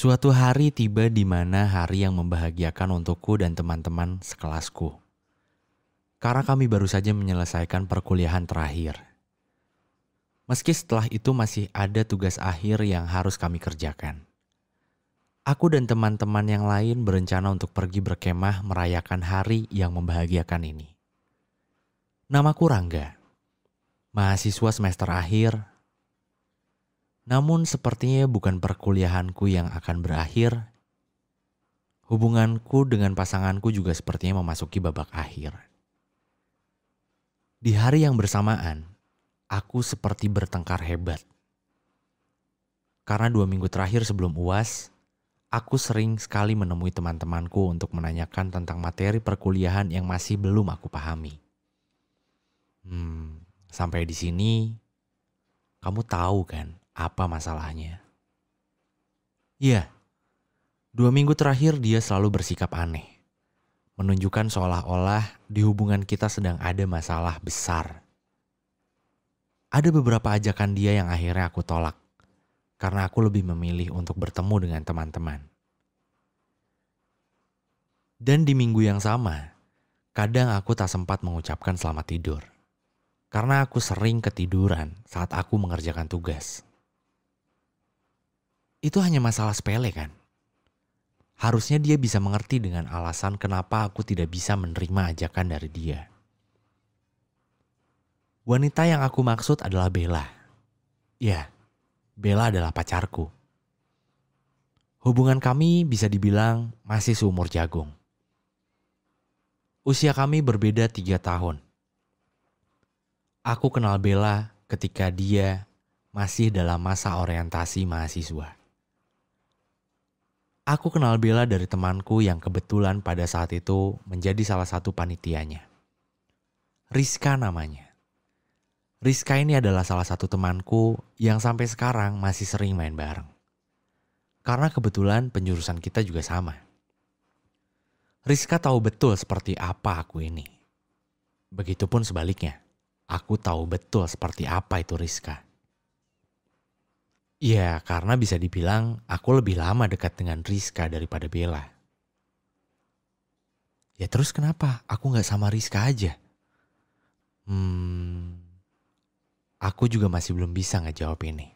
Suatu hari tiba di mana hari yang membahagiakan untukku dan teman-teman sekelasku. Karena kami baru saja menyelesaikan perkuliahan terakhir. Meski setelah itu masih ada tugas akhir yang harus kami kerjakan. Aku dan teman-teman yang lain berencana untuk pergi berkemah merayakan hari yang membahagiakan ini. Namaku Rangga, mahasiswa semester akhir namun sepertinya bukan perkuliahanku yang akan berakhir. Hubunganku dengan pasanganku juga sepertinya memasuki babak akhir. Di hari yang bersamaan, aku seperti bertengkar hebat. Karena dua minggu terakhir sebelum UAS, aku sering sekali menemui teman-temanku untuk menanyakan tentang materi perkuliahan yang masih belum aku pahami. Hmm, sampai di sini, kamu tahu kan apa masalahnya. Iya, dua minggu terakhir dia selalu bersikap aneh. Menunjukkan seolah-olah di hubungan kita sedang ada masalah besar. Ada beberapa ajakan dia yang akhirnya aku tolak. Karena aku lebih memilih untuk bertemu dengan teman-teman. Dan di minggu yang sama, kadang aku tak sempat mengucapkan selamat tidur. Karena aku sering ketiduran saat aku mengerjakan tugas itu hanya masalah sepele kan? Harusnya dia bisa mengerti dengan alasan kenapa aku tidak bisa menerima ajakan dari dia. Wanita yang aku maksud adalah Bella. Ya, Bella adalah pacarku. Hubungan kami bisa dibilang masih seumur jagung. Usia kami berbeda tiga tahun. Aku kenal Bella ketika dia masih dalam masa orientasi mahasiswa. Aku kenal Bella dari temanku yang kebetulan pada saat itu menjadi salah satu panitianya. Rizka namanya. Rizka ini adalah salah satu temanku yang sampai sekarang masih sering main bareng. Karena kebetulan penjurusan kita juga sama. Rizka tahu betul seperti apa aku ini. Begitupun sebaliknya, aku tahu betul seperti apa itu Rizka. Iya, karena bisa dibilang aku lebih lama dekat dengan Rizka daripada Bella. Ya terus kenapa aku gak sama Rizka aja? Hmm, aku juga masih belum bisa ngejawab ini.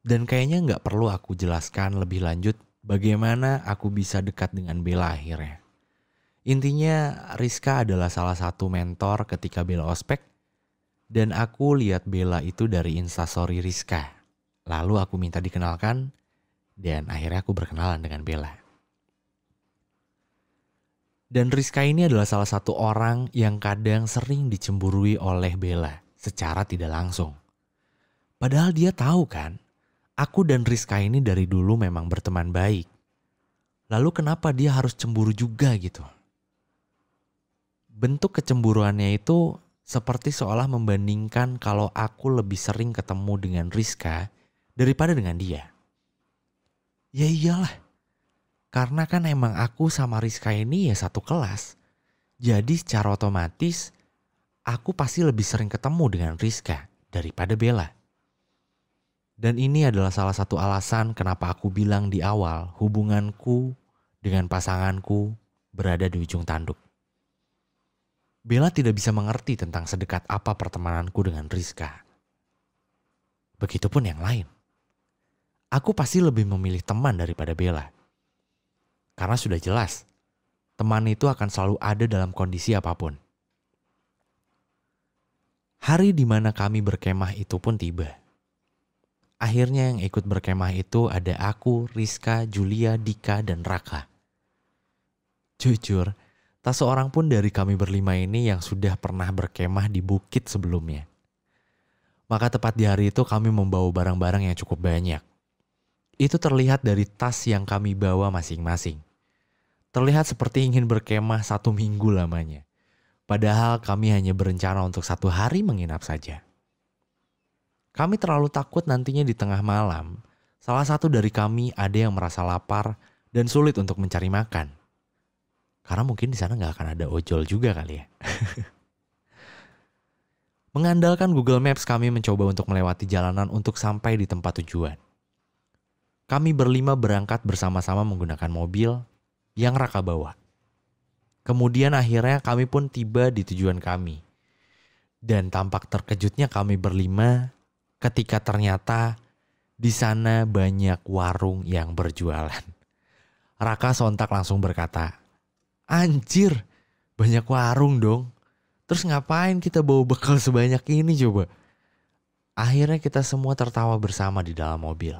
Dan kayaknya gak perlu aku jelaskan lebih lanjut bagaimana aku bisa dekat dengan Bella akhirnya. Intinya Rizka adalah salah satu mentor ketika Bella ospek dan aku lihat Bella itu dari instastory Rizka. Lalu aku minta dikenalkan dan akhirnya aku berkenalan dengan Bella. Dan Rizka ini adalah salah satu orang yang kadang sering dicemburui oleh Bella secara tidak langsung. Padahal dia tahu kan, aku dan Rizka ini dari dulu memang berteman baik. Lalu kenapa dia harus cemburu juga gitu? Bentuk kecemburuannya itu seperti seolah membandingkan kalau aku lebih sering ketemu dengan Rizka daripada dengan dia. Ya iyalah, karena kan emang aku sama Rizka ini ya satu kelas. Jadi secara otomatis aku pasti lebih sering ketemu dengan Rizka daripada Bella. Dan ini adalah salah satu alasan kenapa aku bilang di awal hubunganku dengan pasanganku berada di ujung tanduk. Bella tidak bisa mengerti tentang sedekat apa pertemananku dengan Rizka. Begitupun yang lain. Aku pasti lebih memilih teman daripada Bella. Karena sudah jelas, teman itu akan selalu ada dalam kondisi apa pun. Hari di mana kami berkemah itu pun tiba. Akhirnya yang ikut berkemah itu ada aku, Rizka, Julia, Dika, dan Raka. Jujur, Tak seorang pun dari kami berlima ini yang sudah pernah berkemah di bukit sebelumnya. Maka tepat di hari itu kami membawa barang-barang yang cukup banyak. Itu terlihat dari tas yang kami bawa masing-masing. Terlihat seperti ingin berkemah satu minggu lamanya. Padahal kami hanya berencana untuk satu hari menginap saja. Kami terlalu takut nantinya di tengah malam, salah satu dari kami ada yang merasa lapar dan sulit untuk mencari makan. Karena mungkin di sana nggak akan ada ojol juga kali ya. Mengandalkan Google Maps kami mencoba untuk melewati jalanan untuk sampai di tempat tujuan. kami berlima berangkat bersama-sama menggunakan mobil yang Raka bawa. Kemudian akhirnya kami pun tiba di tujuan kami. Dan tampak terkejutnya kami berlima ketika ternyata di sana banyak warung yang berjualan. Raka sontak langsung berkata, Anjir, banyak warung dong. Terus ngapain kita bawa bekal sebanyak ini coba? Akhirnya kita semua tertawa bersama di dalam mobil.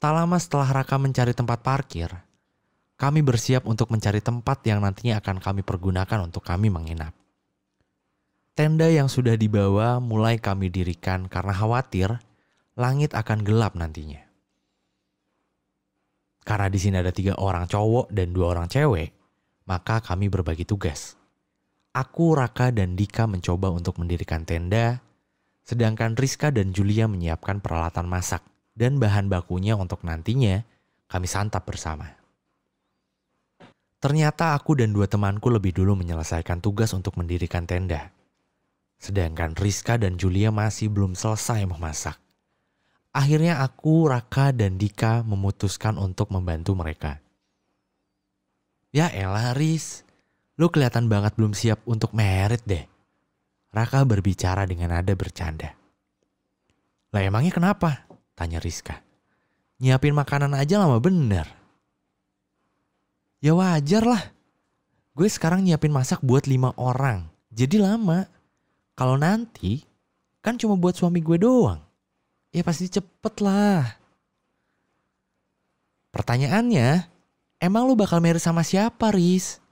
Tak lama setelah Raka mencari tempat parkir, kami bersiap untuk mencari tempat yang nantinya akan kami pergunakan untuk kami menginap. Tenda yang sudah dibawa mulai kami dirikan karena khawatir langit akan gelap nantinya. Karena di sini ada tiga orang cowok dan dua orang cewek, maka kami berbagi tugas. Aku, Raka, dan Dika mencoba untuk mendirikan tenda, sedangkan Rizka dan Julia menyiapkan peralatan masak dan bahan bakunya untuk nantinya kami santap bersama. Ternyata aku dan dua temanku lebih dulu menyelesaikan tugas untuk mendirikan tenda. Sedangkan Rizka dan Julia masih belum selesai memasak. Akhirnya aku, Raka, dan Dika memutuskan untuk membantu mereka. Ya elah Riz, lu kelihatan banget belum siap untuk merit deh. Raka berbicara dengan nada bercanda. Lah emangnya kenapa? Tanya Rizka. Nyiapin makanan aja lama bener. Ya wajar lah. Gue sekarang nyiapin masak buat lima orang. Jadi lama. Kalau nanti kan cuma buat suami gue doang. Ya pasti cepet lah. Pertanyaannya, emang lu bakal married sama siapa, Riz?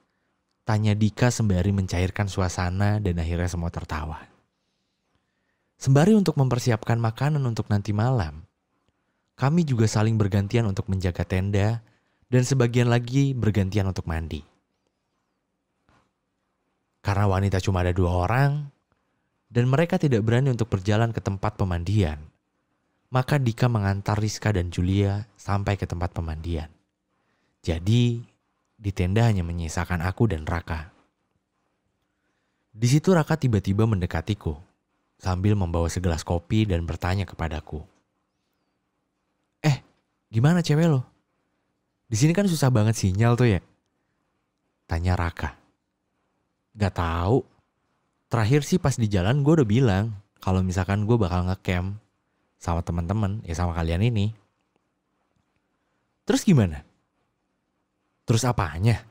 Tanya Dika sembari mencairkan suasana dan akhirnya semua tertawa. Sembari untuk mempersiapkan makanan untuk nanti malam, kami juga saling bergantian untuk menjaga tenda dan sebagian lagi bergantian untuk mandi. Karena wanita cuma ada dua orang dan mereka tidak berani untuk berjalan ke tempat pemandian, maka Dika mengantar Rizka dan Julia sampai ke tempat pemandian. Jadi, di tenda hanya menyisakan aku dan Raka. Di situ Raka tiba-tiba mendekatiku sambil membawa segelas kopi dan bertanya kepadaku. Gimana cewek lo? Di sini kan susah banget sinyal tuh ya. Tanya Raka. Gak tahu. Terakhir sih pas di jalan gue udah bilang kalau misalkan gue bakal ngecamp sama teman-teman ya sama kalian ini. Terus gimana? Terus apanya?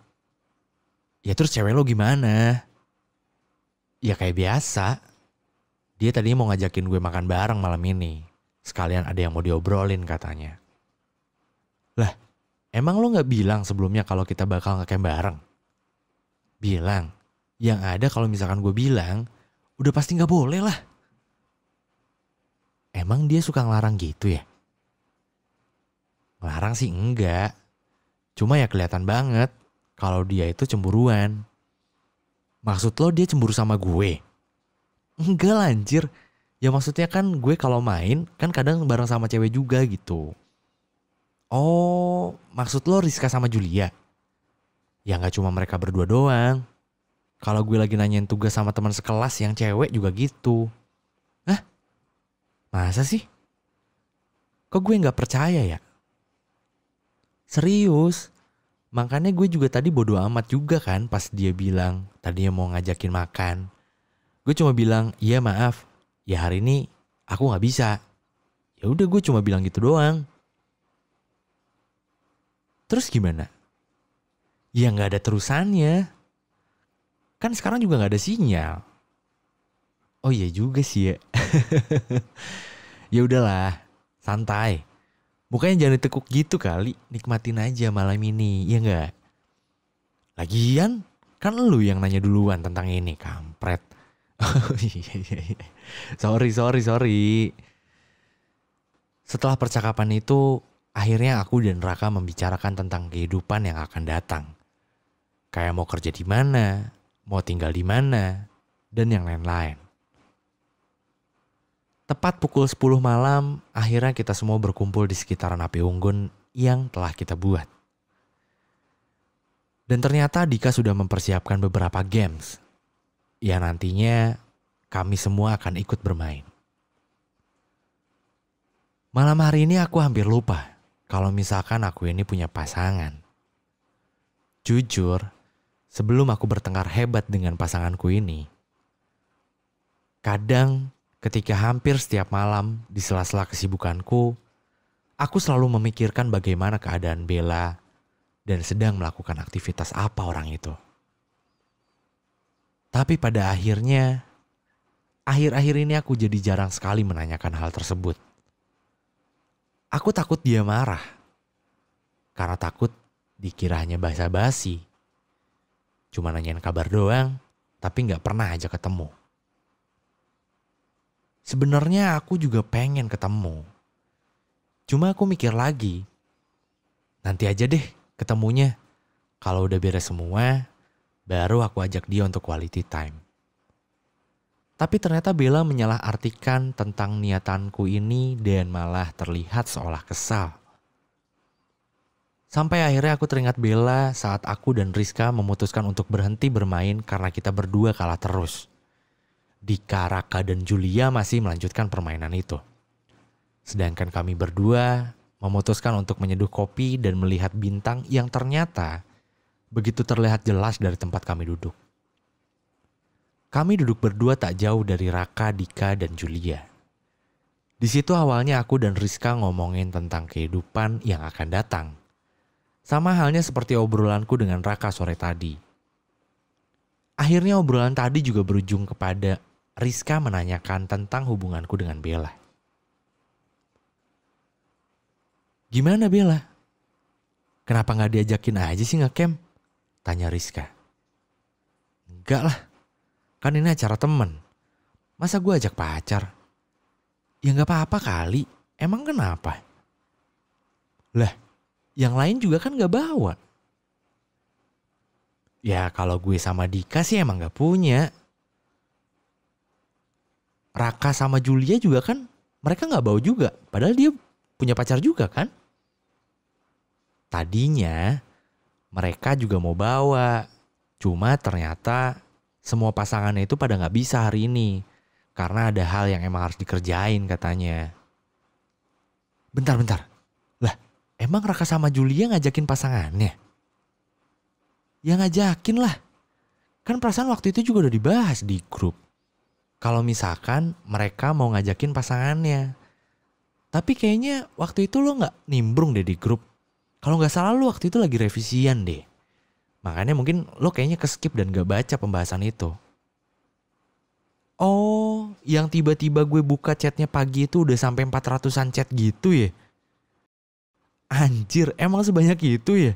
Ya terus cewek lo gimana? Ya kayak biasa. Dia tadinya mau ngajakin gue makan bareng malam ini. Sekalian ada yang mau diobrolin katanya. Lah, emang lo gak bilang sebelumnya kalau kita bakal ngecamp bareng? Bilang. Yang ada kalau misalkan gue bilang, udah pasti gak boleh lah. Emang dia suka ngelarang gitu ya? Ngelarang sih enggak. Cuma ya kelihatan banget kalau dia itu cemburuan. Maksud lo dia cemburu sama gue? Enggak lanjir. Ya maksudnya kan gue kalau main kan kadang bareng sama cewek juga gitu. Oh, maksud lo Rizka sama Julia? Ya nggak cuma mereka berdua doang. Kalau gue lagi nanyain tugas sama teman sekelas yang cewek juga gitu. Hah? Masa sih? Kok gue nggak percaya ya? Serius? Makanya gue juga tadi bodo amat juga kan pas dia bilang tadinya mau ngajakin makan. Gue cuma bilang, iya maaf, ya hari ini aku nggak bisa. Ya udah gue cuma bilang gitu doang. Terus gimana? Ya nggak ada terusannya. Kan sekarang juga nggak ada sinyal. Oh iya juga sih ya. ya udahlah, santai. Mukanya jangan ditekuk gitu kali, nikmatin aja malam ini, ya nggak? Lagian, kan lu yang nanya duluan tentang ini, kampret. Oh iya, iya, iya. Sorry, sorry, sorry. Setelah percakapan itu, Akhirnya aku dan Raka membicarakan tentang kehidupan yang akan datang. Kayak mau kerja di mana, mau tinggal di mana, dan yang lain-lain. Tepat pukul 10 malam, akhirnya kita semua berkumpul di sekitaran api unggun yang telah kita buat. Dan ternyata Dika sudah mempersiapkan beberapa games yang nantinya kami semua akan ikut bermain. Malam hari ini aku hampir lupa kalau misalkan aku ini punya pasangan. Jujur, sebelum aku bertengkar hebat dengan pasanganku ini, kadang ketika hampir setiap malam di sela-sela kesibukanku, aku selalu memikirkan bagaimana keadaan Bella dan sedang melakukan aktivitas apa orang itu. Tapi pada akhirnya, akhir-akhir ini aku jadi jarang sekali menanyakan hal tersebut. Aku takut dia marah. Karena takut dikira hanya basa-basi. Cuma nanyain kabar doang, tapi nggak pernah aja ketemu. Sebenarnya aku juga pengen ketemu. Cuma aku mikir lagi. Nanti aja deh ketemunya. Kalau udah beres semua, baru aku ajak dia untuk quality time. Tapi ternyata Bella menyalahartikan tentang niatanku ini dan malah terlihat seolah kesal. Sampai akhirnya aku teringat Bella saat aku dan Rizka memutuskan untuk berhenti bermain karena kita berdua kalah terus. Dika, Raka, dan Julia masih melanjutkan permainan itu. Sedangkan kami berdua memutuskan untuk menyeduh kopi dan melihat bintang yang ternyata begitu terlihat jelas dari tempat kami duduk. Kami duduk berdua tak jauh dari Raka, Dika, dan Julia. Di situ awalnya aku dan Rizka ngomongin tentang kehidupan yang akan datang. Sama halnya seperti obrolanku dengan Raka sore tadi. Akhirnya obrolan tadi juga berujung kepada Rizka menanyakan tentang hubunganku dengan Bella. Gimana Bella? Kenapa nggak diajakin aja sih ngecamp? Tanya Rizka. Enggak lah, kan ini acara temen. Masa gue ajak pacar? Ya nggak apa-apa kali, emang kenapa? Lah, yang lain juga kan gak bawa. Ya kalau gue sama Dika sih emang gak punya. Raka sama Julia juga kan mereka gak bawa juga. Padahal dia punya pacar juga kan? Tadinya mereka juga mau bawa. Cuma ternyata semua pasangannya itu pada nggak bisa hari ini. Karena ada hal yang emang harus dikerjain katanya. Bentar, bentar. Lah, emang Raka sama Julia ngajakin pasangannya? Ya ngajakin lah. Kan perasaan waktu itu juga udah dibahas di grup. Kalau misalkan mereka mau ngajakin pasangannya. Tapi kayaknya waktu itu lo nggak nimbrung deh di grup. Kalau nggak salah lu waktu itu lagi revisian deh. Makanya mungkin lo kayaknya keskip dan gak baca pembahasan itu. Oh, yang tiba-tiba gue buka chatnya pagi itu udah sampai 400-an chat gitu ya? Anjir, emang sebanyak itu ya?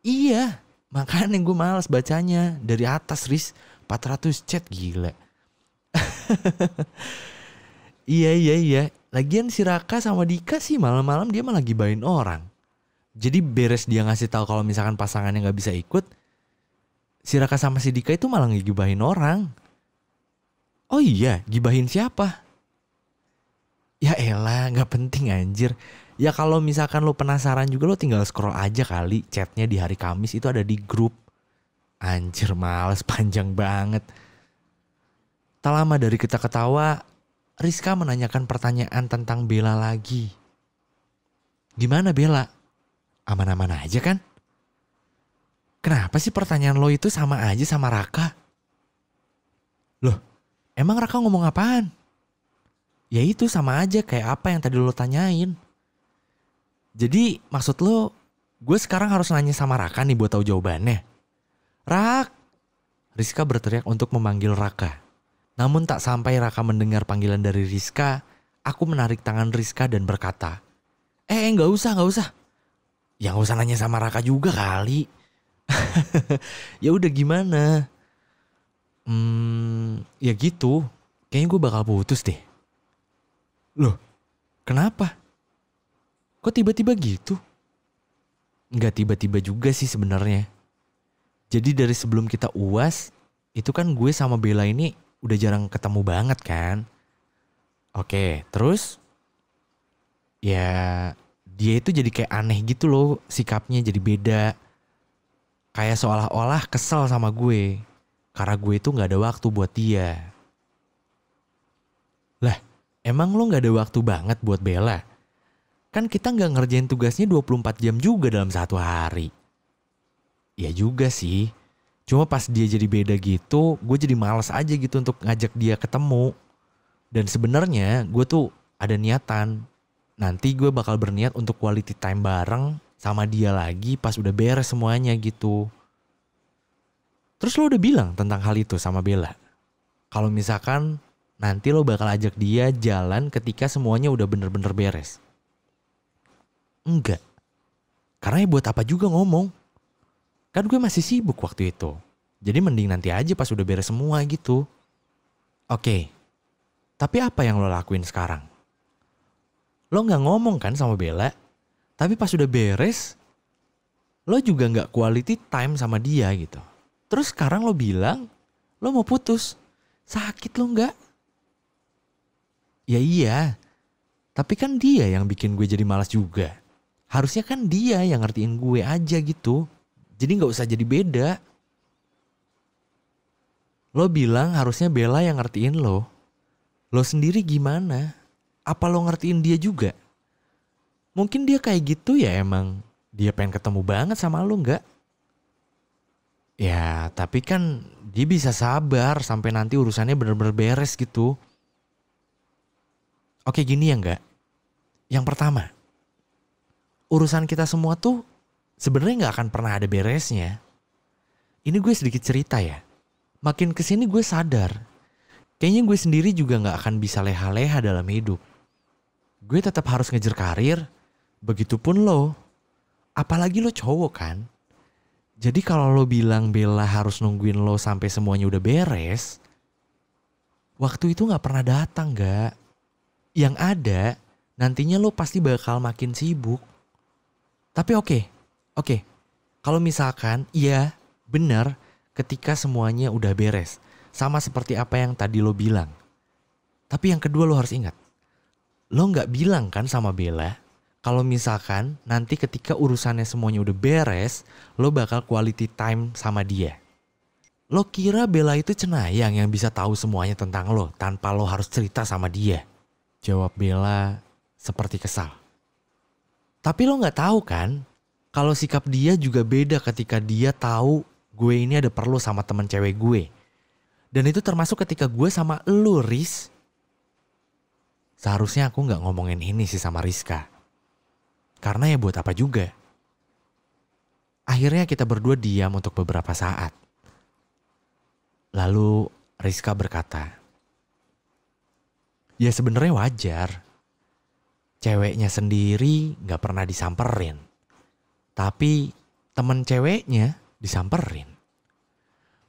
Iya, makanya gue males bacanya. Dari atas, Riz. 400 chat, gila. iya, iya, iya. Lagian si Raka sama Dika sih malam-malam dia malah gibain orang. Jadi beres dia ngasih tahu kalau misalkan pasangannya nggak bisa ikut, si Raka sama si Dika itu malah ngegibahin orang. Oh iya, gibahin siapa? Ya elah, nggak penting anjir. Ya kalau misalkan lo penasaran juga lo tinggal scroll aja kali chatnya di hari Kamis itu ada di grup. Anjir males panjang banget. Tak lama dari kita ketawa, Rizka menanyakan pertanyaan tentang Bella lagi. Gimana Bella? aman-aman aja kan? Kenapa sih pertanyaan lo itu sama aja sama Raka? Loh, emang Raka ngomong apaan? Ya itu sama aja kayak apa yang tadi lo tanyain. Jadi maksud lo, gue sekarang harus nanya sama Raka nih buat tahu jawabannya. Rak! Rizka berteriak untuk memanggil Raka. Namun tak sampai Raka mendengar panggilan dari Rizka, aku menarik tangan Rizka dan berkata, Eh, nggak usah, nggak usah. Ya gak usah nanya sama Raka juga kali. ya udah gimana? Hmm, ya gitu. Kayaknya gue bakal putus deh. Loh, kenapa? Kok tiba-tiba gitu? Nggak tiba-tiba juga sih sebenarnya. Jadi dari sebelum kita uas, itu kan gue sama Bella ini udah jarang ketemu banget kan. Oke, terus ya dia itu jadi kayak aneh gitu loh sikapnya jadi beda kayak seolah-olah kesel sama gue karena gue itu nggak ada waktu buat dia lah Emang lo gak ada waktu banget buat Bella? Kan kita gak ngerjain tugasnya 24 jam juga dalam satu hari. Ya juga sih. Cuma pas dia jadi beda gitu, gue jadi males aja gitu untuk ngajak dia ketemu. Dan sebenarnya gue tuh ada niatan. Nanti gue bakal berniat untuk quality time bareng sama dia lagi pas udah beres semuanya gitu. Terus lo udah bilang tentang hal itu sama Bella? Kalau misalkan nanti lo bakal ajak dia jalan ketika semuanya udah bener-bener beres. Enggak. Karena ya buat apa juga ngomong. Kan gue masih sibuk waktu itu. Jadi mending nanti aja pas udah beres semua gitu. Oke. Tapi apa yang lo lakuin sekarang? Lo gak ngomong kan sama Bella? Tapi pas udah beres, lo juga gak quality time sama dia gitu. Terus sekarang lo bilang, lo mau putus. Sakit lo gak? Ya iya, tapi kan dia yang bikin gue jadi malas juga. Harusnya kan dia yang ngertiin gue aja gitu. Jadi gak usah jadi beda. Lo bilang harusnya Bella yang ngertiin lo. Lo sendiri gimana? Apa lo ngertiin dia juga? Mungkin dia kayak gitu ya emang. Dia pengen ketemu banget sama lo nggak? Ya tapi kan dia bisa sabar sampai nanti urusannya bener-bener beres gitu. Oke gini ya nggak? Yang pertama, urusan kita semua tuh sebenarnya nggak akan pernah ada beresnya. Ini gue sedikit cerita ya makin ke sini gue sadar, kayaknya gue sendiri juga gak akan bisa leha-leha dalam hidup. Gue tetap harus ngejar karir, begitupun lo. Apalagi lo cowok kan. Jadi kalau lo bilang Bella harus nungguin lo sampai semuanya udah beres, waktu itu gak pernah datang gak? Yang ada, nantinya lo pasti bakal makin sibuk. Tapi oke, okay, oke. Kalau misalkan, iya, benar, ketika semuanya udah beres. Sama seperti apa yang tadi lo bilang. Tapi yang kedua lo harus ingat. Lo nggak bilang kan sama Bella kalau misalkan nanti ketika urusannya semuanya udah beres, lo bakal quality time sama dia. Lo kira Bella itu cenayang yang bisa tahu semuanya tentang lo tanpa lo harus cerita sama dia? Jawab Bella seperti kesal. Tapi lo nggak tahu kan kalau sikap dia juga beda ketika dia tahu gue ini ada perlu sama temen cewek gue. Dan itu termasuk ketika gue sama lu, Riz. Seharusnya aku gak ngomongin ini sih sama Rizka. Karena ya buat apa juga. Akhirnya kita berdua diam untuk beberapa saat. Lalu Rizka berkata, Ya sebenarnya wajar. Ceweknya sendiri gak pernah disamperin. Tapi temen ceweknya disamperin.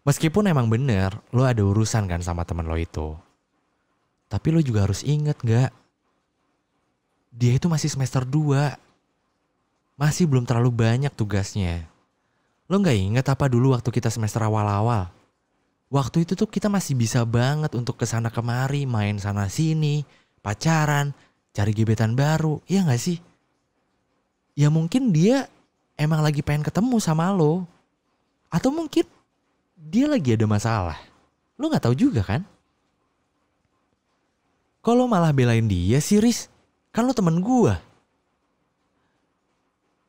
Meskipun emang bener lo ada urusan kan sama temen lo itu. Tapi lo juga harus inget gak? Dia itu masih semester 2. Masih belum terlalu banyak tugasnya. Lo gak inget apa dulu waktu kita semester awal-awal? Waktu itu tuh kita masih bisa banget untuk ke sana kemari, main sana sini, pacaran, cari gebetan baru, iya gak sih? Ya mungkin dia emang lagi pengen ketemu sama lo. Atau mungkin dia lagi ada masalah. Lo gak tahu juga kan? Kalau malah belain dia sih Riz, kan lo temen gue.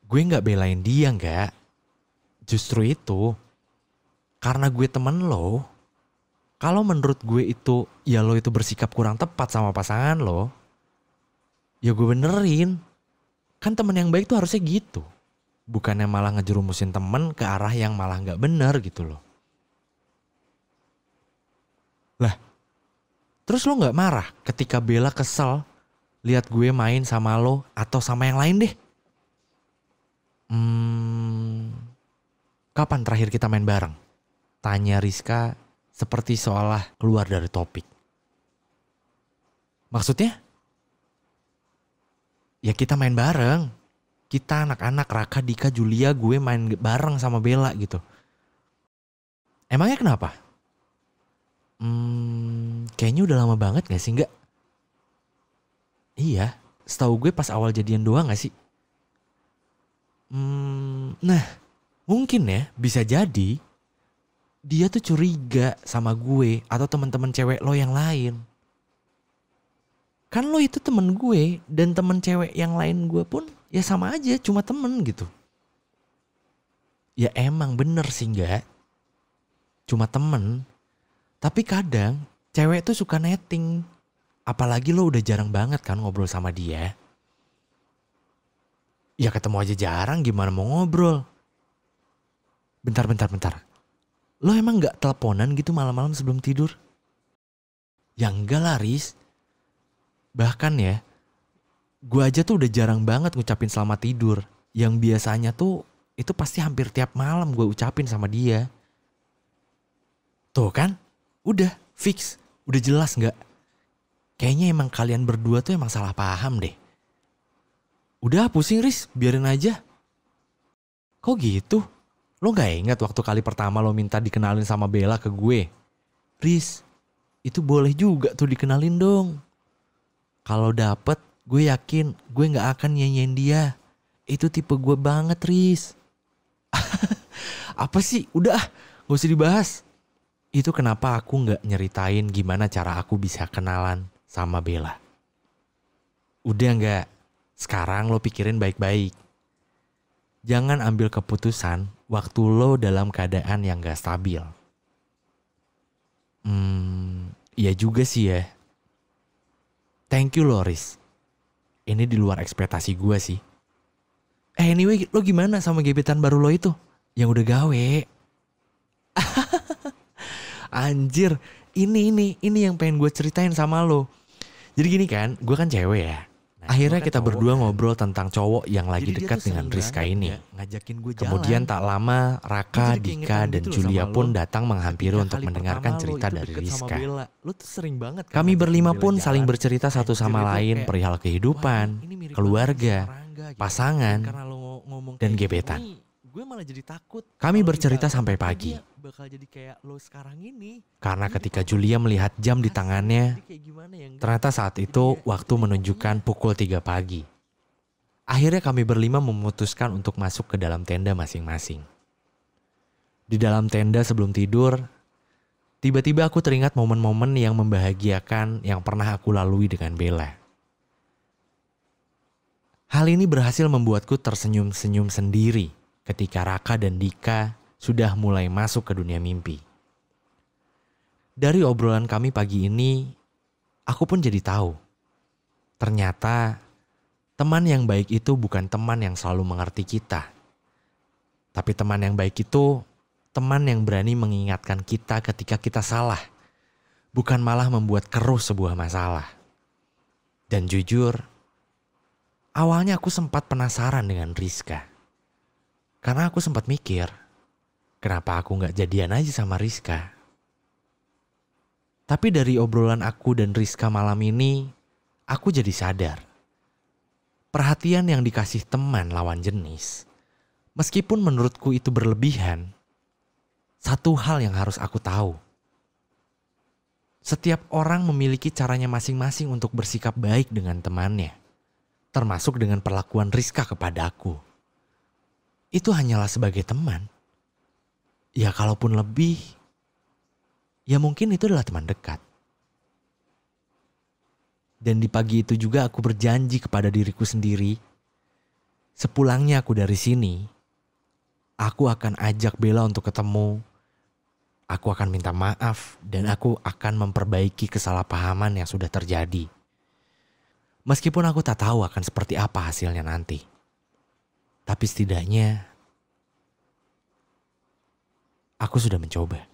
Gue gak belain dia gak. Justru itu, karena gue temen lo, kalau menurut gue itu, ya lo itu bersikap kurang tepat sama pasangan lo, ya gue benerin. Kan temen yang baik tuh harusnya gitu bukannya malah ngejerumusin temen ke arah yang malah nggak bener gitu loh. Lah, terus lo nggak marah ketika Bella kesel lihat gue main sama lo atau sama yang lain deh? Hmm, kapan terakhir kita main bareng? Tanya Rizka seperti seolah keluar dari topik. Maksudnya? Ya kita main bareng kita anak-anak Raka, Dika, Julia, gue main bareng sama Bella gitu. Emangnya kenapa? Hmm, kayaknya udah lama banget gak sih nggak? Iya, setahu gue pas awal jadian doang gak sih? Hmm, nah, mungkin ya bisa jadi dia tuh curiga sama gue atau teman-teman cewek lo yang lain. kan lo itu temen gue dan temen cewek yang lain gue pun ya sama aja cuma temen gitu. Ya emang bener sih enggak cuma temen. Tapi kadang cewek tuh suka netting. Apalagi lo udah jarang banget kan ngobrol sama dia. Ya ketemu aja jarang gimana mau ngobrol? Bentar bentar bentar. Lo emang nggak teleponan gitu malam-malam sebelum tidur? Ya enggak lah Riz. Bahkan ya, gue aja tuh udah jarang banget ngucapin selamat tidur. Yang biasanya tuh itu pasti hampir tiap malam gue ucapin sama dia. Tuh kan, udah fix, udah jelas nggak? Kayaknya emang kalian berdua tuh emang salah paham deh. Udah pusing Riz, biarin aja. Kok gitu? Lo gak ingat waktu kali pertama lo minta dikenalin sama Bella ke gue? Riz, itu boleh juga tuh dikenalin dong. Kalau dapet, gue yakin gue nggak akan nyanyiin dia. Itu tipe gue banget, Riz. Apa sih? Udah, gak usah dibahas. Itu kenapa aku nggak nyeritain gimana cara aku bisa kenalan sama Bella. Udah nggak? Sekarang lo pikirin baik-baik. Jangan ambil keputusan waktu lo dalam keadaan yang gak stabil. Hmm, iya juga sih ya. Thank you Loris. Ini di luar ekspektasi gue sih. Eh anyway, lo gimana sama gebetan baru lo itu? Yang udah gawe. Anjir, ini ini ini yang pengen gue ceritain sama lo. Jadi gini kan, gue kan cewek ya. Akhirnya kita berdua kan. ngobrol tentang cowok yang lagi dekat dengan Rizka ini. Ya. Kemudian tak lama Raka, Dika, dan gitu Julia pun datang menghampiri untuk mendengarkan cerita dari Rizka. Kan Kami berlima pun saling bercerita satu sama lain perihal kehidupan, keluarga, pasangan, dan gebetan. Kami bercerita sampai pagi. Bakal jadi kayak lo sekarang ini. Karena ketika Julia melihat jam di tangannya, ternyata saat itu waktu menunjukkan pukul 3 pagi. Akhirnya kami berlima memutuskan untuk masuk ke dalam tenda masing-masing. Di dalam tenda sebelum tidur, tiba-tiba aku teringat momen-momen yang membahagiakan yang pernah aku lalui dengan Bella. Hal ini berhasil membuatku tersenyum-senyum sendiri ketika Raka dan Dika sudah mulai masuk ke dunia mimpi. Dari obrolan kami pagi ini, aku pun jadi tahu. Ternyata teman yang baik itu bukan teman yang selalu mengerti kita. Tapi teman yang baik itu teman yang berani mengingatkan kita ketika kita salah. Bukan malah membuat keruh sebuah masalah. Dan jujur, awalnya aku sempat penasaran dengan Rizka. Karena aku sempat mikir, kenapa aku nggak jadian aja sama Rizka? Tapi dari obrolan aku dan Rizka malam ini, aku jadi sadar. Perhatian yang dikasih teman lawan jenis, meskipun menurutku itu berlebihan, satu hal yang harus aku tahu. Setiap orang memiliki caranya masing-masing untuk bersikap baik dengan temannya, termasuk dengan perlakuan Rizka kepadaku itu hanyalah sebagai teman. Ya kalaupun lebih, ya mungkin itu adalah teman dekat. Dan di pagi itu juga aku berjanji kepada diriku sendiri, sepulangnya aku dari sini, aku akan ajak Bella untuk ketemu. Aku akan minta maaf dan aku akan memperbaiki kesalahpahaman yang sudah terjadi. Meskipun aku tak tahu akan seperti apa hasilnya nanti. Tapi setidaknya aku sudah mencoba.